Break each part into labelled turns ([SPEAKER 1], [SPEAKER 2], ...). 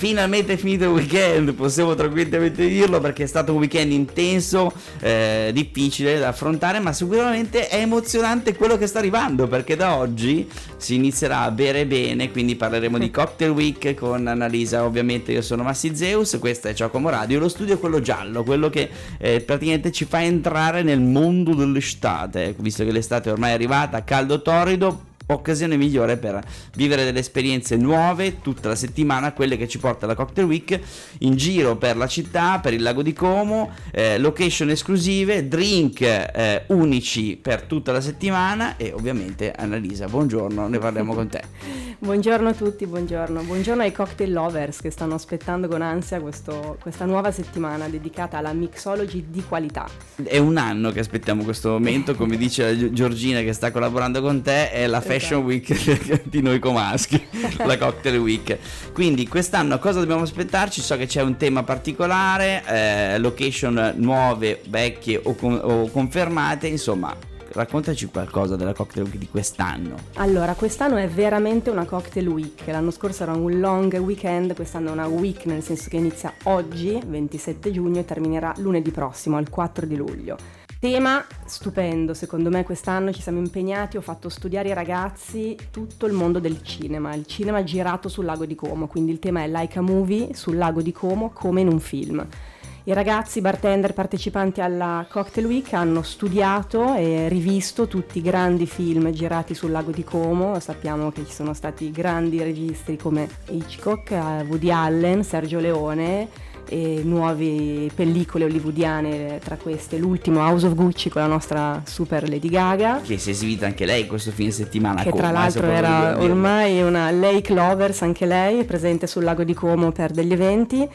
[SPEAKER 1] finalmente è finito il weekend, possiamo tranquillamente dirlo perché è stato un weekend intenso, eh, difficile da affrontare, ma sicuramente è emozionante quello che sta arrivando perché da oggi si inizierà a bere bene, quindi parleremo di Cocktail Week con Annalisa, ovviamente io sono Massi Zeus, questa è Giacomo Radio, lo studio è quello giallo, quello che eh, praticamente ci fa entrare nel mondo dell'estate, visto che l'estate è ormai è arrivata, caldo torrido, occasione migliore per vivere delle esperienze nuove tutta la settimana, quelle che ci porta la Cocktail Week in giro per la città, per il lago di Como, eh, location esclusive, drink eh, unici per tutta la settimana e ovviamente Annalisa, buongiorno, ne parliamo con te.
[SPEAKER 2] buongiorno a tutti, buongiorno. Buongiorno ai cocktail lovers che stanno aspettando con ansia questo, questa nuova settimana dedicata alla mixology di qualità.
[SPEAKER 1] È un anno che aspettiamo questo momento, come dice Giorgina che sta collaborando con te, è la festa Fashion Week di noi comaschi, la Cocktail Week. Quindi quest'anno cosa dobbiamo aspettarci? So che c'è un tema particolare, eh, location nuove, vecchie o, con- o confermate, insomma raccontaci qualcosa della cocktail week di quest'anno.
[SPEAKER 2] Allora, quest'anno è veramente una cocktail week. L'anno scorso era un long weekend, quest'anno è una week nel senso che inizia oggi, 27 giugno, e terminerà lunedì prossimo, il 4 di luglio. Tema stupendo, secondo me quest'anno ci siamo impegnati, ho fatto studiare ai ragazzi tutto il mondo del cinema, il cinema girato sul lago di Como, quindi il tema è like a movie sul lago di Como come in un film. I ragazzi bartender partecipanti alla Cocktail Week hanno studiato e rivisto tutti i grandi film girati sul lago di Como, sappiamo che ci sono stati grandi registi come Hitchcock, eh, Woody Allen, Sergio Leone, e nuove pellicole hollywoodiane, tra queste l'ultimo House of Gucci con la nostra super Lady Gaga.
[SPEAKER 1] Che si è esibita anche lei questo fine settimana.
[SPEAKER 2] Che tra l'altro era ormai una lake lovers anche lei, presente sul lago di Como per degli eventi.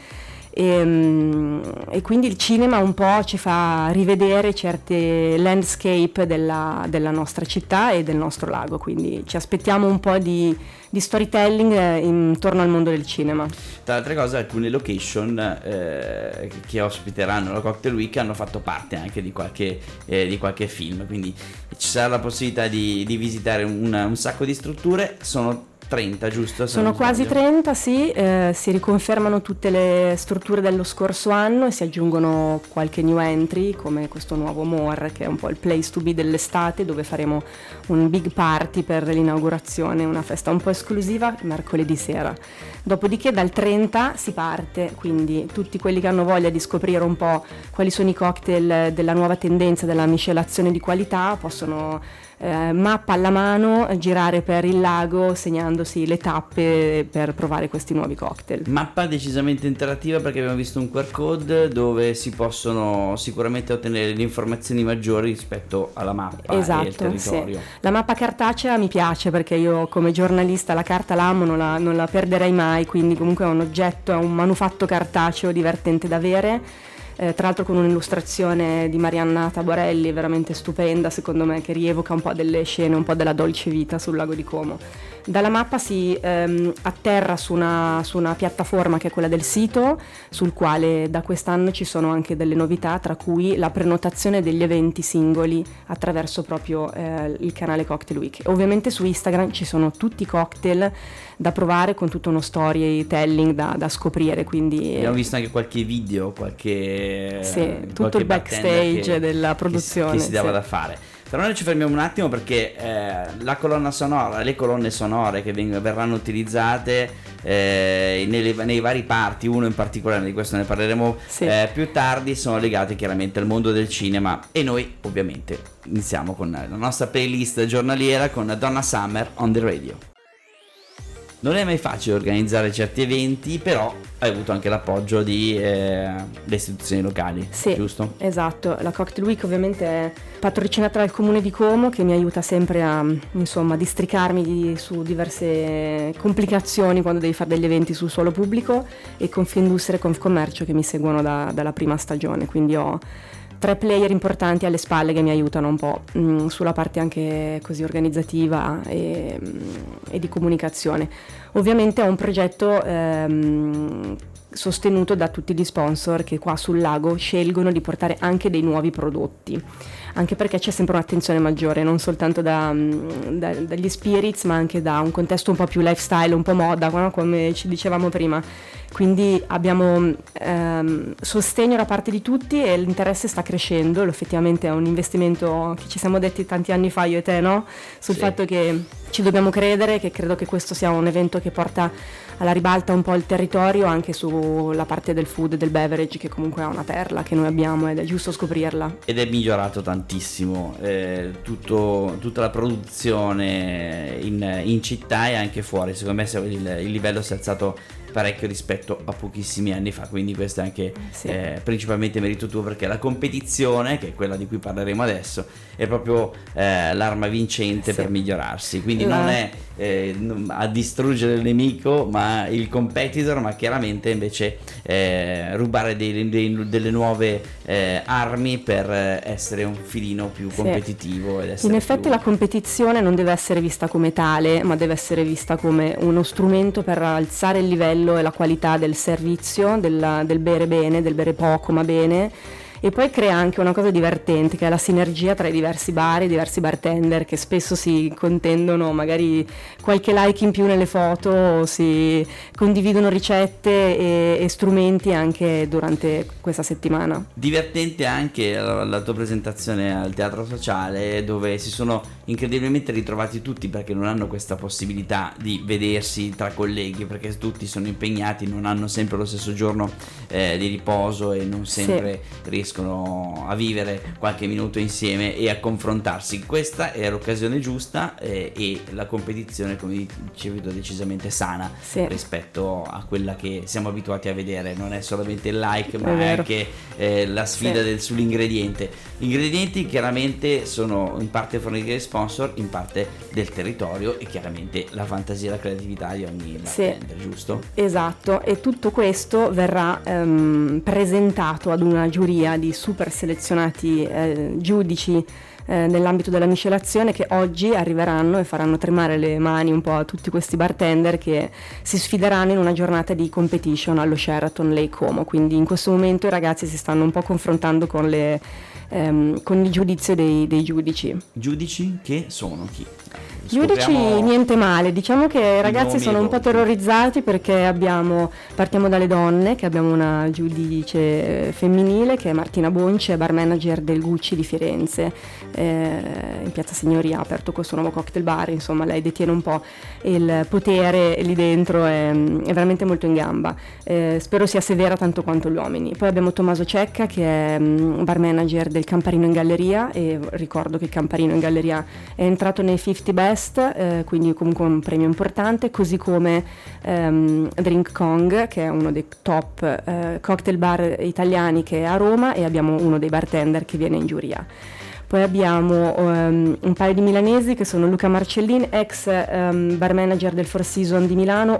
[SPEAKER 2] E, ehm, e, quindi il cinema un po' ci fa rivedere certe landscape della, della, nostra città e del nostro lago, quindi ci aspettiamo un po' di, di storytelling eh, intorno al mondo del cinema.
[SPEAKER 1] Tra altre cose alcune location eh, che ospiteranno la Cocktail Week hanno fatto parte anche di qualche, eh, di qualche film, quindi ci sarà la possibilità di, di visitare un, un sacco di strutture, sono 30, giusto?
[SPEAKER 2] Sono quasi 30, sì, eh, si riconfermano tutte le strutture dello scorso anno e si aggiungono qualche new entry come questo nuovo More che è un po' il place to be dell'estate dove faremo un big party per l'inaugurazione, una festa un po' esclusiva mercoledì sera. Dopodiché dal 30 si parte, quindi tutti quelli che hanno voglia di scoprire un po' quali sono i cocktail della nuova tendenza della miscelazione di qualità possono eh, mappa alla mano, girare per il lago segnandosi le tappe per provare questi nuovi cocktail.
[SPEAKER 1] Mappa decisamente interattiva perché abbiamo visto un QR code dove si possono sicuramente ottenere le informazioni maggiori rispetto alla mappa esatto, e al territorio.
[SPEAKER 2] Sì. La mappa cartacea mi piace perché io come giornalista la carta l'amo, non la, non la perderei mai, quindi comunque è un oggetto, è un manufatto cartaceo divertente da avere eh, tra l'altro con un'illustrazione di Marianna Taborelli veramente stupenda secondo me che rievoca un po' delle scene, un po' della dolce vita sul lago di Como. Dalla mappa si ehm, atterra su una, su una, piattaforma che è quella del sito, sul quale da quest'anno ci sono anche delle novità, tra cui la prenotazione degli eventi singoli attraverso proprio eh, il canale Cocktail Week. Ovviamente su Instagram ci sono tutti i cocktail da provare con tutto uno storytelling da, da scoprire. Quindi,
[SPEAKER 1] Abbiamo visto anche qualche video, qualche...
[SPEAKER 2] Sì, qualche tutto il backstage che, della produzione.
[SPEAKER 1] Che, che si dava
[SPEAKER 2] sì.
[SPEAKER 1] da fare. Però noi ci fermiamo un attimo perché eh, la colonna sonora, le colonne sonore che veng- verranno utilizzate eh, nelle, nei vari parti, uno in particolare, di questo ne parleremo sì. eh, più tardi, sono legate chiaramente al mondo del cinema e noi ovviamente iniziamo con la nostra playlist giornaliera con Donna Summer on the Radio. Non è mai facile organizzare certi eventi, però hai avuto anche l'appoggio di eh, istituzioni locali,
[SPEAKER 2] sì,
[SPEAKER 1] giusto?
[SPEAKER 2] Esatto, la Cocktail Week ovviamente è patrocinata dal comune di Como che mi aiuta sempre a insomma, districarmi di, su diverse complicazioni quando devi fare degli eventi sul suolo pubblico e Confindustria e Confcommercio che mi seguono da, dalla prima stagione, quindi ho tre player importanti alle spalle che mi aiutano un po' mh, mm, sulla parte anche così organizzativa e, mh, mm, e, di comunicazione. Ovviamente è un progetto ehm, sostenuto da tutti gli sponsor che qua sul lago scelgono di portare anche dei nuovi prodotti anche perché c'è sempre un'attenzione maggiore, non soltanto da, mm, da, dagli spirits, ma anche da un contesto un po' più lifestyle, un po' moda, no? come ci dicevamo prima. quindi abbiamo ehm, sostegno da parte di tutti e l'interesse sta crescendo, effettivamente è un investimento che ci siamo detti tanti anni fa io e te, no? Sul sì. fatto che ci dobbiamo credere, che credo che questo sia un evento che porta alla ribalta un po' il territorio anche sulla parte del food e del beverage che comunque è una perla che noi abbiamo ed è giusto scoprirla.
[SPEAKER 1] Ed è migliorato tantissimo eh, tutto, tutta la produzione in, in, città e anche fuori, secondo me il, il livello si è alzato parecchio rispetto a pochissimi anni fa, quindi questo è anche sì. eh, principalmente merito tuo perché la competizione, che è quella di cui parleremo adesso, è proprio eh, l'arma vincente sì. per migliorarsi, quindi la... non è eh, a distruggere il nemico ma il competitor, ma chiaramente invece eh, rubare dei, dei, delle nuove eh, armi per essere un filino più competitivo.
[SPEAKER 2] Sì. In effetti
[SPEAKER 1] più...
[SPEAKER 2] la competizione non deve essere vista come tale, ma deve essere vista come uno strumento per alzare il livello livello e la qualità del servizio, del, del bere bene, del bere poco ma bene e poi crea anche una cosa divertente che è la sinergia tra i diversi bar e i diversi bartender che spesso si contendono magari qualche like in più nelle foto, si condividono ricette e, e strumenti anche durante questa settimana.
[SPEAKER 1] Divertente anche la, la tua presentazione al teatro sociale dove si sono incredibilmente ritrovati tutti perché non hanno questa possibilità di vedersi tra colleghi perché tutti sono impegnati, non hanno sempre lo stesso giorno eh, di riposo e non sempre sì. riescono riescono a vivere qualche minuto insieme e a confrontarsi. Questa è l'occasione giusta eh, e la competizione, come dicevi tu, è decisamente sana sì. rispetto a quella che siamo abituati a vedere. Non è solamente il like, ma è anche eh, la sfida sì. del, sull'ingrediente. Gli ingredienti chiaramente sono in parte forniti dai sponsor, in parte del territorio e chiaramente la fantasia e la creatività di ogni bartender, sì. giusto?
[SPEAKER 2] Esatto, e tutto questo verrà ehm, presentato ad una giuria di di super selezionati eh, giudici eh, nell'ambito della miscelazione che oggi arriveranno e faranno tremare le mani un po' a tutti questi bartender che si sfideranno in una giornata di competition allo Sheraton Lake Como. Quindi in questo momento i ragazzi si stanno un po' confrontando con, le, ehm, con il giudizio dei, dei giudici.
[SPEAKER 1] Giudici che sono chi?
[SPEAKER 2] Giudici niente male, diciamo che i ragazzi sono un po' terrorizzati perché abbiamo, partiamo dalle donne, che abbiamo una giudice femminile che è Martina Bonci, bar manager del Gucci di Firenze, eh, in Piazza Signoria ha aperto questo nuovo cocktail bar, insomma lei detiene un po' il potere lì dentro, è, è veramente molto in gamba, eh, spero sia severa tanto quanto gli uomini. Poi abbiamo Tommaso Cecca che è um, bar manager del Camparino in Galleria e ricordo che il Camparino in Galleria è entrato nei 50 Best eh, quindi comunque un premio importante, così come ehm, Drink Kong, che è uno dei top eh, cocktail bar italiani che è a Roma e abbiamo uno dei bartender che viene in giuria. Poi abbiamo um, un paio di milanesi che sono Luca Marcellin, ex um, bar manager del Four Seasons di Milano,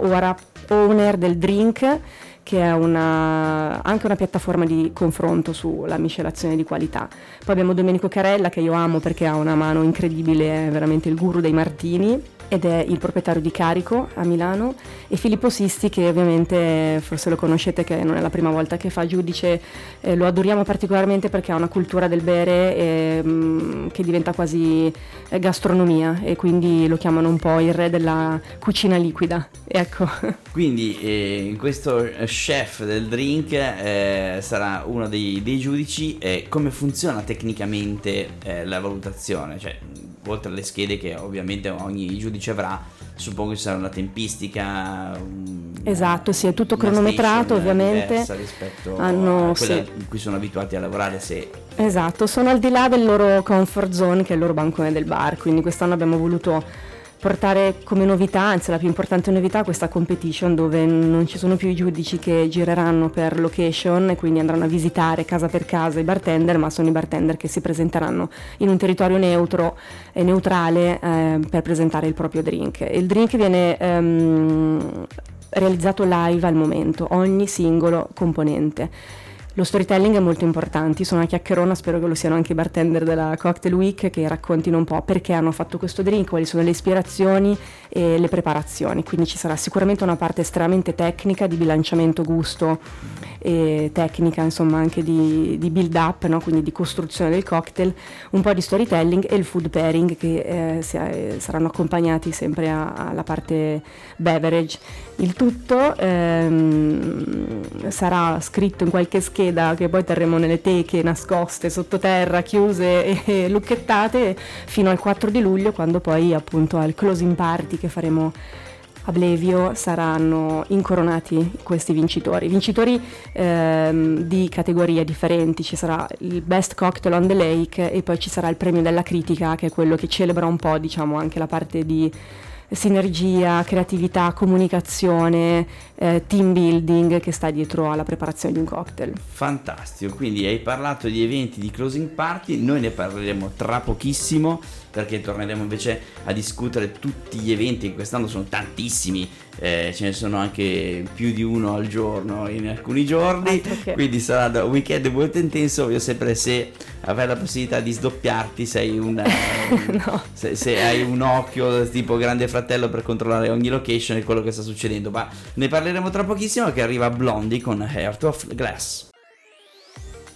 [SPEAKER 2] owner del Drink che è una, anche una piattaforma di confronto sulla miscelazione di qualità. Poi abbiamo Domenico Carella che io amo perché ha una mano incredibile, è veramente il guru dei martini ed è il proprietario di Carico a Milano e Filippo Sisti che ovviamente forse lo conoscete che non è la prima volta che fa giudice, eh, lo adoriamo particolarmente perché ha una cultura del bere eh, che diventa quasi eh, gastronomia e quindi lo chiamano un po' il re della cucina liquida. Ecco.
[SPEAKER 1] Quindi eh, questo chef del drink eh, sarà uno dei, dei giudici come funziona tecnicamente eh, la valutazione? Cioè, oltre alle schede che ovviamente ogni giudice avrà, suppongo che sarà una tempistica.
[SPEAKER 2] esatto, sì, è tutto cronometrato ovviamente.
[SPEAKER 1] rispetto Hanno, a quella sì. in cui sono abituati a lavorare se...
[SPEAKER 2] Esatto, sono al di là del loro comfort zone che è il loro bancone del bar, quindi quest'anno abbiamo voluto portare come novità, anzi la più importante novità, questa competition dove non ci sono più i giudici che gireranno per location e quindi andranno a visitare casa per casa i bartender, ma sono i bartender che si presenteranno in un territorio neutro e neutrale eh, per presentare il proprio drink. Il drink viene ehm, realizzato live al momento, ogni singolo componente lo storytelling è molto importante, sono una chiacchierona, spero che lo siano anche i bartender della Cocktail Week che raccontino un po' perché hanno fatto questo drink, quali sono le ispirazioni e le preparazioni, quindi ci sarà sicuramente una parte estremamente tecnica di bilanciamento gusto e tecnica, insomma anche di, di build up, no? quindi di costruzione del cocktail, un po' di storytelling e il food pairing che eh, si, eh, saranno accompagnati sempre alla parte beverage. Il tutto ehm, sarà scritto in qualche scheda che poi terremo nelle teche nascoste sottoterra, chiuse e lucchettate fino al 4 di luglio quando poi appunto al closing party che faremo a Blevio saranno incoronati questi vincitori. Vincitori ehm, di categorie differenti, ci sarà il Best Cocktail on the Lake e poi ci sarà il premio della critica che è quello che celebra un po' diciamo anche la parte di sinergia, creatività, comunicazione, eh, team building che sta dietro alla preparazione di un cocktail.
[SPEAKER 1] Fantastico, quindi hai parlato di eventi di closing party, noi ne parleremo tra pochissimo perché torneremo invece a discutere tutti gli eventi, quest'anno sono tantissimi, eh, ce ne sono anche più di uno al giorno in alcuni giorni, quindi sarà da un weekend molto intenso, voglio sempre se avrai la possibilità di sdoppiarti, sei un, no. se, se, hai un occhio tipo grande fratello per controllare ogni location e quello che sta succedendo, ma ne parleremo tra pochissimo che arriva Blondie con Heart of Glass.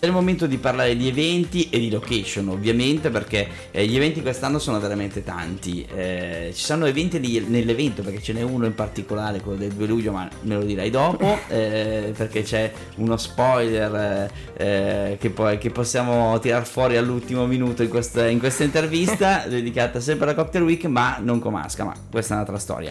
[SPEAKER 1] È il momento di parlare di eventi e di location, ovviamente, perché eh, gli eventi quest'anno sono veramente tanti. Eh, ci sono eventi di, nell'evento, perché ce n'è uno in particolare, quello del 2 luglio, ma me lo dirai dopo, eh, perché c'è uno spoiler eh, che, poi, che possiamo tirar fuori all'ultimo minuto in questa, in questa intervista, dedicata sempre alla Cocktail Week, ma non comasca, ma questa è un'altra storia.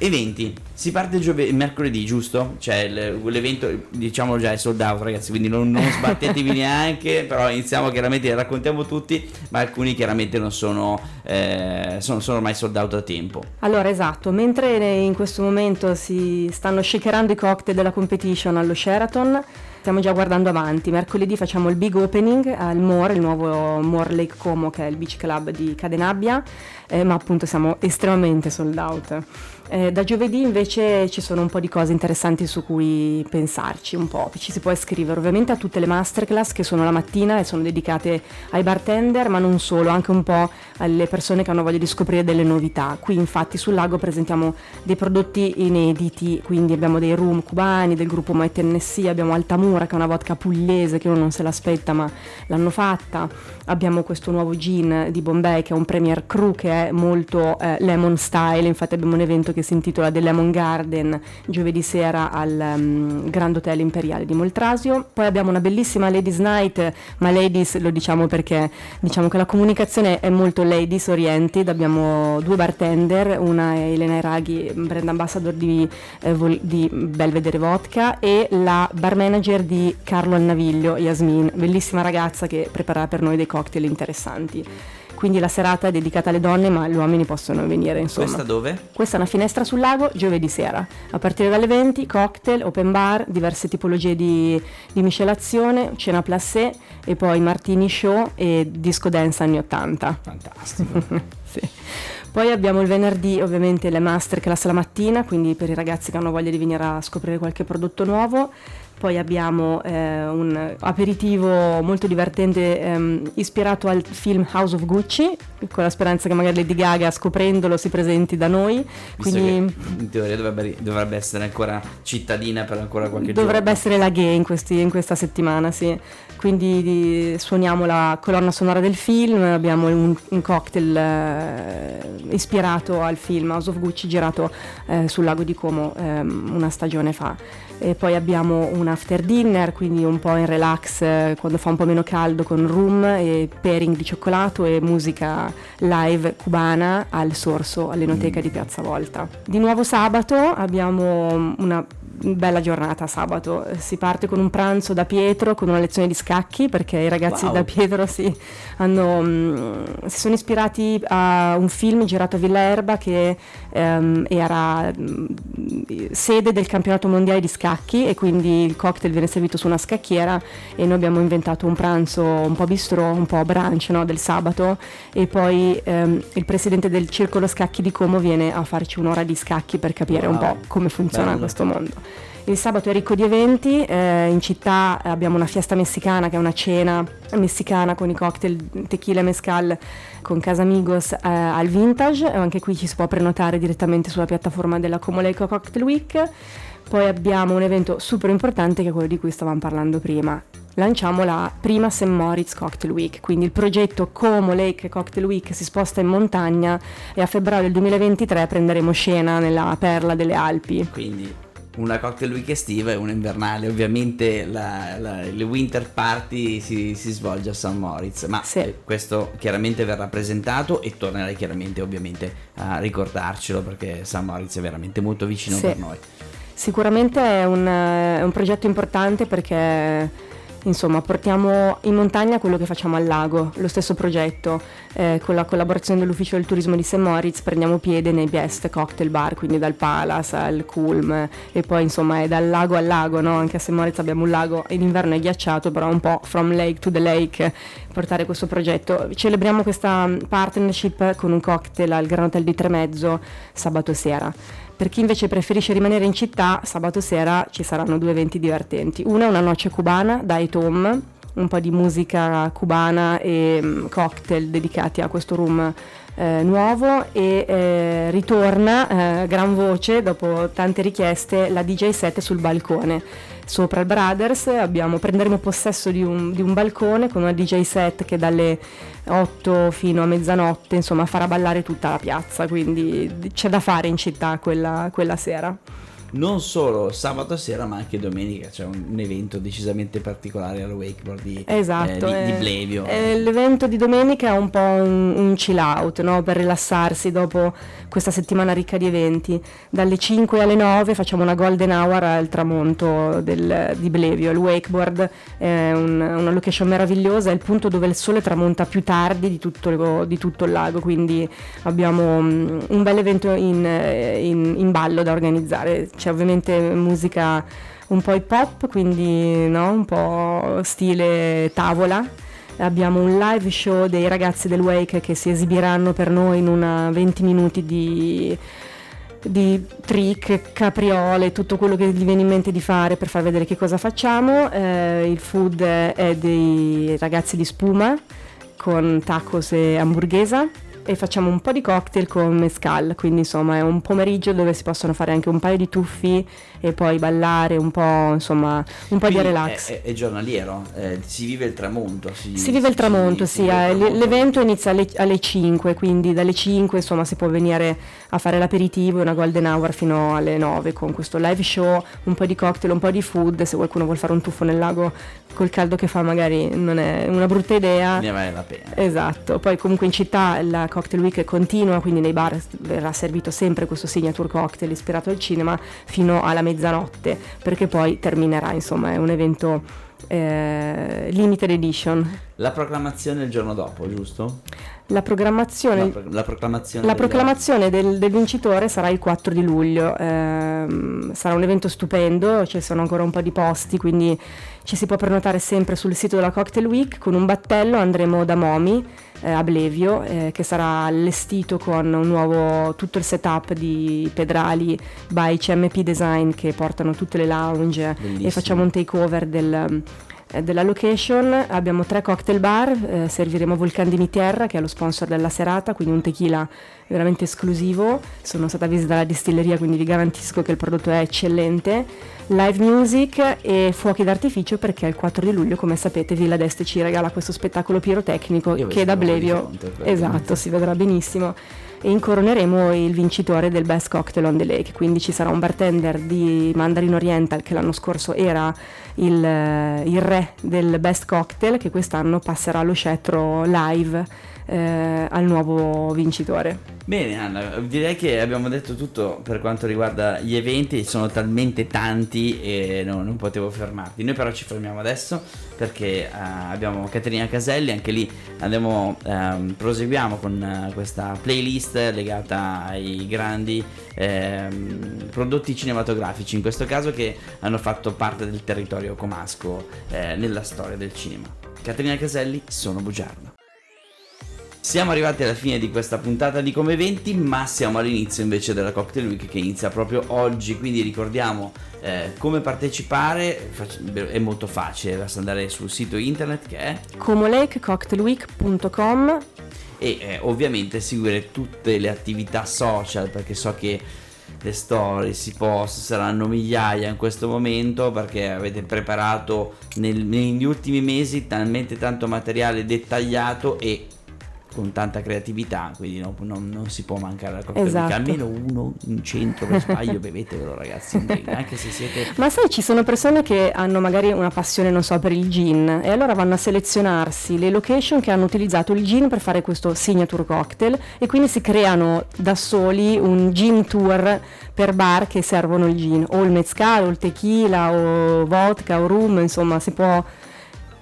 [SPEAKER 1] Eventi, si parte giove- mercoledì, giusto? Cioè l'evento, diciamolo già, è sold out ragazzi, quindi non, non sbattetevi neanche, però iniziamo chiaramente, raccontiamo tutti, ma alcuni chiaramente non sono, eh, sono, sono ormai sold out da tempo.
[SPEAKER 2] Allora esatto, mentre in questo momento si stanno shakerando i cocktail della competition allo Sheraton, stiamo già guardando avanti. Mercoledì facciamo il big opening al Moore, il nuovo Moore Lake Como che è il beach club di Cadenabbia, eh, ma appunto siamo estremamente sold out. Eh, da giovedì invece ci sono un po' di cose interessanti su cui pensarci, un po', ci si può iscrivere ovviamente a tutte le masterclass che sono la mattina e sono dedicate ai bartender, ma non solo, anche un po' alle persone che hanno voglia di scoprire delle novità. Qui infatti sul lago presentiamo dei prodotti inediti, quindi abbiamo dei rum cubani del gruppo Moe Tennessee, abbiamo Altamura che è una vodka pugliese che uno non se l'aspetta ma l'hanno fatta, abbiamo questo nuovo gin di Bombay che è un Premier Crew che è molto eh, lemon style, infatti abbiamo un evento che che si intitola The Lemon Garden giovedì sera al um, Grand Hotel Imperiale di Moltrasio. Poi abbiamo una bellissima Ladies Night, ma Ladies lo diciamo perché diciamo che la comunicazione è molto ladies oriented. Abbiamo due bartender, una è Elena Eraghi, brand ambassador di, eh, vol- di Belvedere Vodka e la bar manager di Carlo Alnaviglio, Yasmin, bellissima ragazza che preparerà per noi dei cocktail interessanti quindi la serata è dedicata alle donne ma gli uomini possono venire insomma.
[SPEAKER 1] Questa dove?
[SPEAKER 2] Questa è una finestra sul lago giovedì sera, a partire dalle 20 cocktail, open bar, diverse tipologie di, di miscelazione, cena placé e poi martini show e disco dance anni 80.
[SPEAKER 1] Fantastico.
[SPEAKER 2] sì. Poi abbiamo il venerdì ovviamente le masterclass la mattina, quindi per i ragazzi che hanno voglia di venire a scoprire qualche prodotto nuovo poi abbiamo eh, un aperitivo molto divertente ehm, ispirato al film House of Gucci, con la speranza che magari Lady Gaga scoprendolo si presenti da noi. Quindi,
[SPEAKER 1] in teoria dovrebbe, dovrebbe, essere ancora cittadina per ancora qualche
[SPEAKER 2] giorno. Dovrebbe
[SPEAKER 1] essere
[SPEAKER 2] la gay in, questi, in questa settimana, sì. Quindi di, suoniamo la colonna sonora del film, abbiamo un, un cocktail eh, ispirato al film House of Gucci girato eh, sul lago di Como ehm, una stagione fa e poi abbiamo un after dinner, quindi un po' in relax eh, quando fa un po' meno caldo con rum e pairing di cioccolato e musica live cubana al Sorso, all'Enoteca mm. di Piazza Volta. Di nuovo sabato abbiamo una bella giornata sabato. Si parte con un pranzo da Pietro con una lezione di scacchi perché i ragazzi wow. da Pietro si, hanno, um, si, sono ispirati a un film girato a Villa Erba che um, era um, sede del campionato mondiale di scacchi e quindi il cocktail viene servito su una scacchiera e noi abbiamo inventato un pranzo un po' bistrò, un po' brunch no, del sabato e poi il presidente del circolo scacchi di Como viene a farci un'ora di scacchi per capire wow. un po' come funziona Bello. questo mondo. Il sabato è ricco di eventi, eh, in città abbiamo una fiesta messicana che è una cena messicana con i cocktail tequila e mescal con Casamigos eh, al Vintage, anche qui ci si può prenotare direttamente sulla piattaforma della Comoleco Cocktail Week. Poi abbiamo un evento super importante che è quello di cui stavamo parlando prima. Lanciamo la prima St. Moritz Cocktail Week, quindi il progetto Como Lake Cocktail Week si sposta in montagna e a febbraio del 2023 prenderemo scena nella perla delle Alpi.
[SPEAKER 1] Quindi una cocktail week estiva e una invernale. Ovviamente la, la, le winter party si, si, svolge a San Moritz, ma sì. questo chiaramente verrà presentato e tornerai chiaramente ovviamente a ricordarcelo perché San Moritz è veramente molto vicino sì. per noi.
[SPEAKER 2] Sicuramente è un, è un progetto importante perché Insomma, portiamo in montagna quello che facciamo al lago, lo stesso progetto, eh, con la collaborazione dell'Ufficio del Turismo di St. Moritz prendiamo piede nei best cocktail bar, quindi dal Palace al Culm e poi insomma è dal lago al lago, no? anche a St. Moritz abbiamo un lago in inverno è ghiacciato, però un po' from lake to the lake portare questo progetto. Celebriamo questa partnership con un cocktail al Gran Hotel di Tremezzo sabato sera. Per chi invece preferisce rimanere in città, sabato sera ci saranno due eventi divertenti. Una è una noce cubana da Tom, un po' di musica cubana e mm, cocktail dedicati a questo room eh, nuovo e eh, ritorna eh, gran voce dopo tante richieste la DJ set sul balcone. Sopra il Brothers abbiamo, prenderemo possesso di un, di un, balcone con una DJ set che dalle 8 fino a mezzanotte insomma farà ballare tutta la piazza, quindi c'è da fare in città quella, quella sera
[SPEAKER 1] non solo sabato sera ma anche domenica. C'è un, un evento decisamente particolare al wakeboard di, esatto, eh, di, di Blevio.
[SPEAKER 2] eh, l'evento di domenica è un po' un, un chill out no? per rilassarsi dopo questa settimana ricca di eventi. Dalle 5 alle 9 facciamo una golden hour al tramonto del, di Blevio. Il wakeboard è un, una location meravigliosa è il punto dove il sole tramonta più tardi di tutto, di tutto il lago. Quindi abbiamo um, un bel evento in, in, in ballo da organizzare c'è ovviamente musica un po' hip hop, quindi no? un po' stile tavola. Abbiamo un live show dei ragazzi del Wake che si esibiranno per noi in una 20 minuti di, di trick, capriole, tutto quello che gli viene in mente di fare per far vedere che cosa facciamo. Eh, il food è dei ragazzi di spuma con tacos e hamburghesa e facciamo un po' di cocktail con mezcal, quindi insomma è un pomeriggio dove si possono fare anche un paio di tuffi e poi ballare un po', insomma, un po'
[SPEAKER 1] quindi
[SPEAKER 2] di relax.
[SPEAKER 1] È, è, è giornaliero, eh, si vive il tramonto.
[SPEAKER 2] Si, si vive il tramonto, si, sì, si eh, tramonto. l'evento inizia alle, alle, 5, quindi dalle 5 insomma si può venire a fare l'aperitivo e una golden hour fino alle 9 con questo live show, un po' di cocktail, un po' di food, se qualcuno vuole fare un tuffo nel lago col caldo che fa magari non è una brutta idea.
[SPEAKER 1] Ne vale la pena.
[SPEAKER 2] Esatto, poi comunque in città la Cocktail Week continua, quindi nei bar verrà servito sempre questo signature cocktail ispirato al cinema fino alla mezzanotte, perché poi terminerà, insomma, è un evento eh, limited edition.
[SPEAKER 1] La proclamazione il giorno dopo, giusto?
[SPEAKER 2] La programmazione,
[SPEAKER 1] la, pro- la proclamazione,
[SPEAKER 2] la proclamazione del, del, vincitore sarà il 4 di luglio, eh, sarà un evento stupendo, ci sono ancora un po' di posti, quindi ci si può prenotare sempre sul sito della Cocktail Week con un battello, andremo da Momi eh, a Blevio eh, che sarà allestito con un nuovo, tutto il setup di pedrali by CMP Design che portano tutte le lounge Bellissimo. e facciamo un takeover del della location abbiamo tre cocktail bar, eh, serviremo Volcan di Mitierra che è lo sponsor della serata, quindi un tequila veramente esclusivo. Sono stata a visitare la distilleria, quindi vi garantisco che il prodotto è eccellente. Live music e fuochi d'artificio perché il 4 di luglio, come sapete, Villa d'Este ci regala questo spettacolo pirotecnico Io che da Blevio esatto, si vedrà benissimo e incoroneremo il vincitore del Best Cocktail on the Lake, quindi ci sarà un bartender di Mandarin Oriental che l'anno scorso era il, il re del Best Cocktail che quest'anno passerà allo scettro live eh, al nuovo vincitore.
[SPEAKER 1] Bene Anna, direi che abbiamo detto tutto per quanto riguarda gli eventi, sono talmente tanti e no, non potevo fermarti. Noi però ci fermiamo adesso perché uh, abbiamo Caterina Caselli, anche lì andiamo, um, proseguiamo con uh, questa playlist legata ai grandi um, prodotti cinematografici, in questo caso che hanno fatto parte del territorio comasco eh, nella storia del cinema. Caterina Caselli, sono bugiardo. Siamo arrivati alla fine di questa puntata di Come Eventi, ma siamo all'inizio invece della Cocktail Week che inizia proprio oggi, quindi ricordiamo eh, come partecipare, è molto facile, basta andare sul sito internet che è
[SPEAKER 2] comolakecocktailweek.com
[SPEAKER 1] e eh, ovviamente seguire tutte le attività social perché so che le storie, i post saranno migliaia in questo momento perché avete preparato nel, negli ultimi mesi talmente tanto materiale dettagliato e con tanta creatività, quindi no, non, non, si può mancare la cocktail esatto. almeno uno in centro per sbaglio bevetevelo ragazzi, anche se siete...
[SPEAKER 2] Ma sai, ci sono persone che hanno magari una passione, non so, per il gin e allora vanno a selezionarsi le location che hanno utilizzato il gin per fare questo signature cocktail e quindi si creano da soli un gin tour per bar che servono il gin, o il mezcal, o il tequila, o vodka, o rum, insomma si può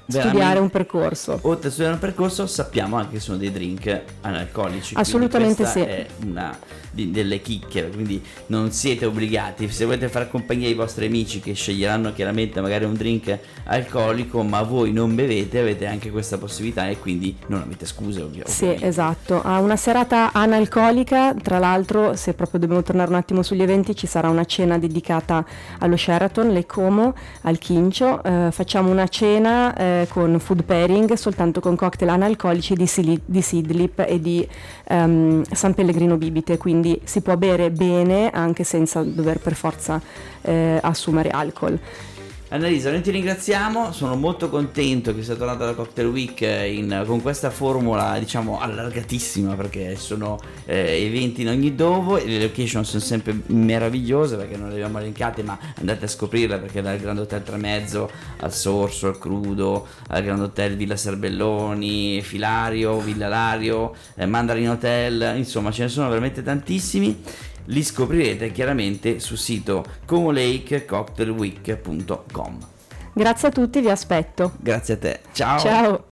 [SPEAKER 2] studiare un percorso.
[SPEAKER 1] Oltre a studiare un percorso sappiamo anche che sono dei drink analcolici.
[SPEAKER 2] Assolutamente sì.
[SPEAKER 1] È una delle chicche, quindi non siete obbligati. Se volete fare compagnia ai vostri amici che sceglieranno chiaramente magari un drink alcolico, ma voi non bevete, avete anche questa possibilità e quindi non avete scuse ovviamente.
[SPEAKER 2] Sì, esatto. A una serata analcolica, tra l'altro, se proprio dobbiamo tornare un attimo sugli eventi, ci sarà una cena dedicata allo Sheraton, Lake Como, al Quincio. Eh, facciamo una cena eh, con food pairing soltanto con cocktail analcolici di, Sili- di Sidlip e di um, San Pellegrino Bibite, quindi si può bere bene anche senza dover per forza eh, assumere alcol.
[SPEAKER 1] Annalisa, noi ti ringraziamo, sono molto contento che sia tornata alla Cocktail Week in, con questa formula diciamo allargatissima perché sono eh, eventi in ogni dove le location sono sempre meravigliose perché non le abbiamo elencate ma andate a scoprirle perché dal Grand Hotel Tremezzo al Sorso, al Crudo, al Grand Hotel Villa Serbelloni, Filario, Villa Lario, eh, Mandarin Hotel, insomma ce ne sono veramente tantissimi li scoprirete chiaramente sul sito comolakecocktailweek.com.
[SPEAKER 2] Grazie a tutti, vi aspetto.
[SPEAKER 1] Grazie a te. Ciao.
[SPEAKER 2] Ciao.